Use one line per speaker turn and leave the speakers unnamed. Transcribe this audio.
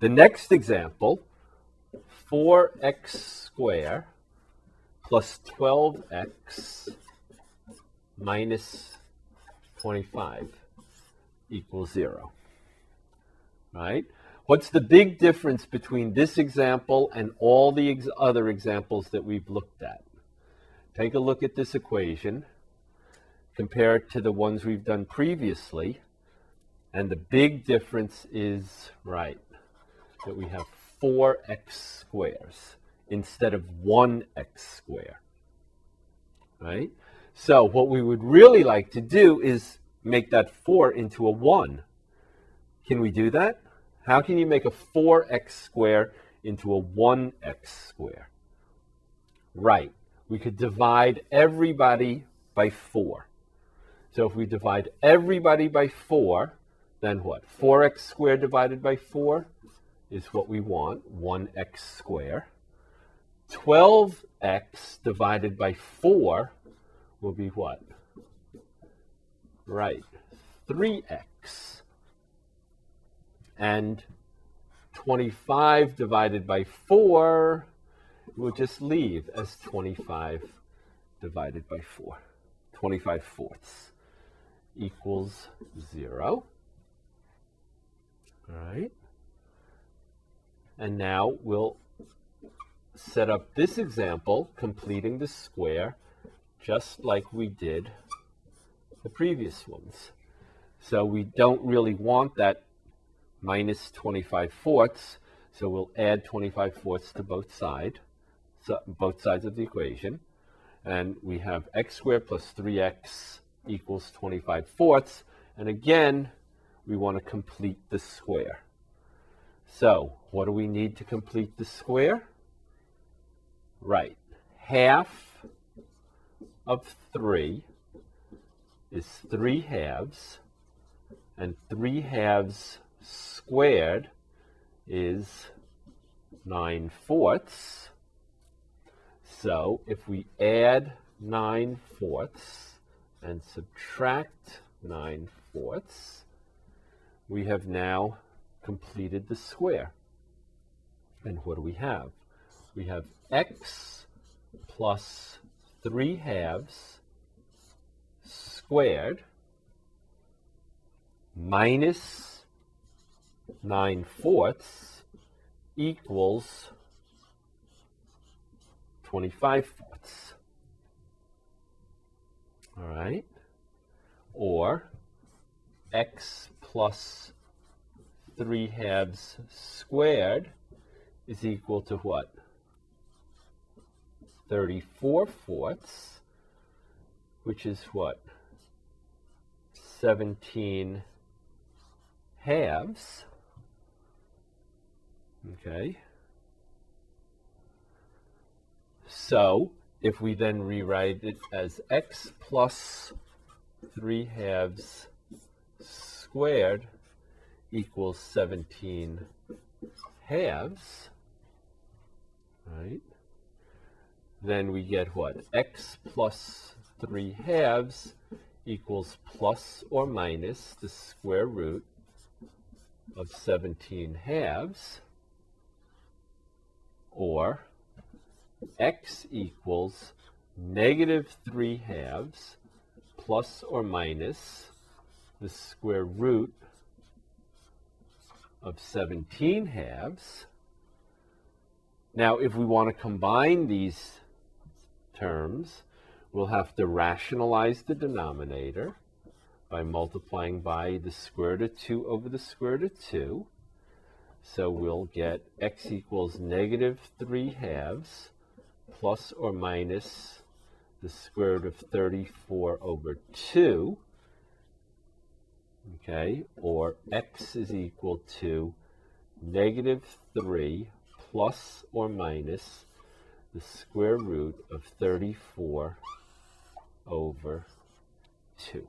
The next example, 4x squared plus 12x minus 25 equals 0. Right? What's the big difference between this example and all the ex other examples that we've looked at? Take a look at this equation, compare it to the ones we've done previously, and the big difference is, right, that we have 4x squares instead of 1x squared. Right? So what we would really like to do is make that 4 into a 1. Can we do that? How can you make a 4x squared into a 1x squared? Right. We could divide everybody by 4. So if we divide everybody by 4, then what? 4x squared divided by 4 is what we want, 1x squared. 12x divided by 4 will be what? Right, 3x. And 25 divided by 4 will just leave as 25 divided by 4. 25 fourths equals 0. All right. And now we'll set up this example, completing the square, just like we did the previous ones. So we don't really want that minus 25 fourths, so we'll add 25 fourths to both sides, so both sides of the equation. And we have x squared plus 3x equals 25 fourths. And again, we want to complete the square. So what do we need to complete the square? Right. Half of 3 is 3 halves, and 3 halves squared is 9 fourths. So if we add 9 fourths and subtract 9 fourths, we have now completed the square. And what do we have? We have x plus 3 halves squared minus 9 fourths equals 25 fourths. All right? Or x plus 3 halves squared is equal to what? 34 fourths, which is what? 17 halves. Okay. So, if we then rewrite it as x plus 3 halves squared equals 17 halves, right? Then we get what? x plus 3 halves equals plus or minus the square root of 17 halves, or x equals negative 3 halves plus or minus the square root of 17 halves. Now, if we want to combine these terms, we'll have to rationalize the denominator by multiplying by the square root of 2 over the square root of 2. So we'll get x equals negative 3 halves plus or minus the square root of 34 over 2 okay, or x is equal to negative 3 plus or minus the square root of 34 over 2.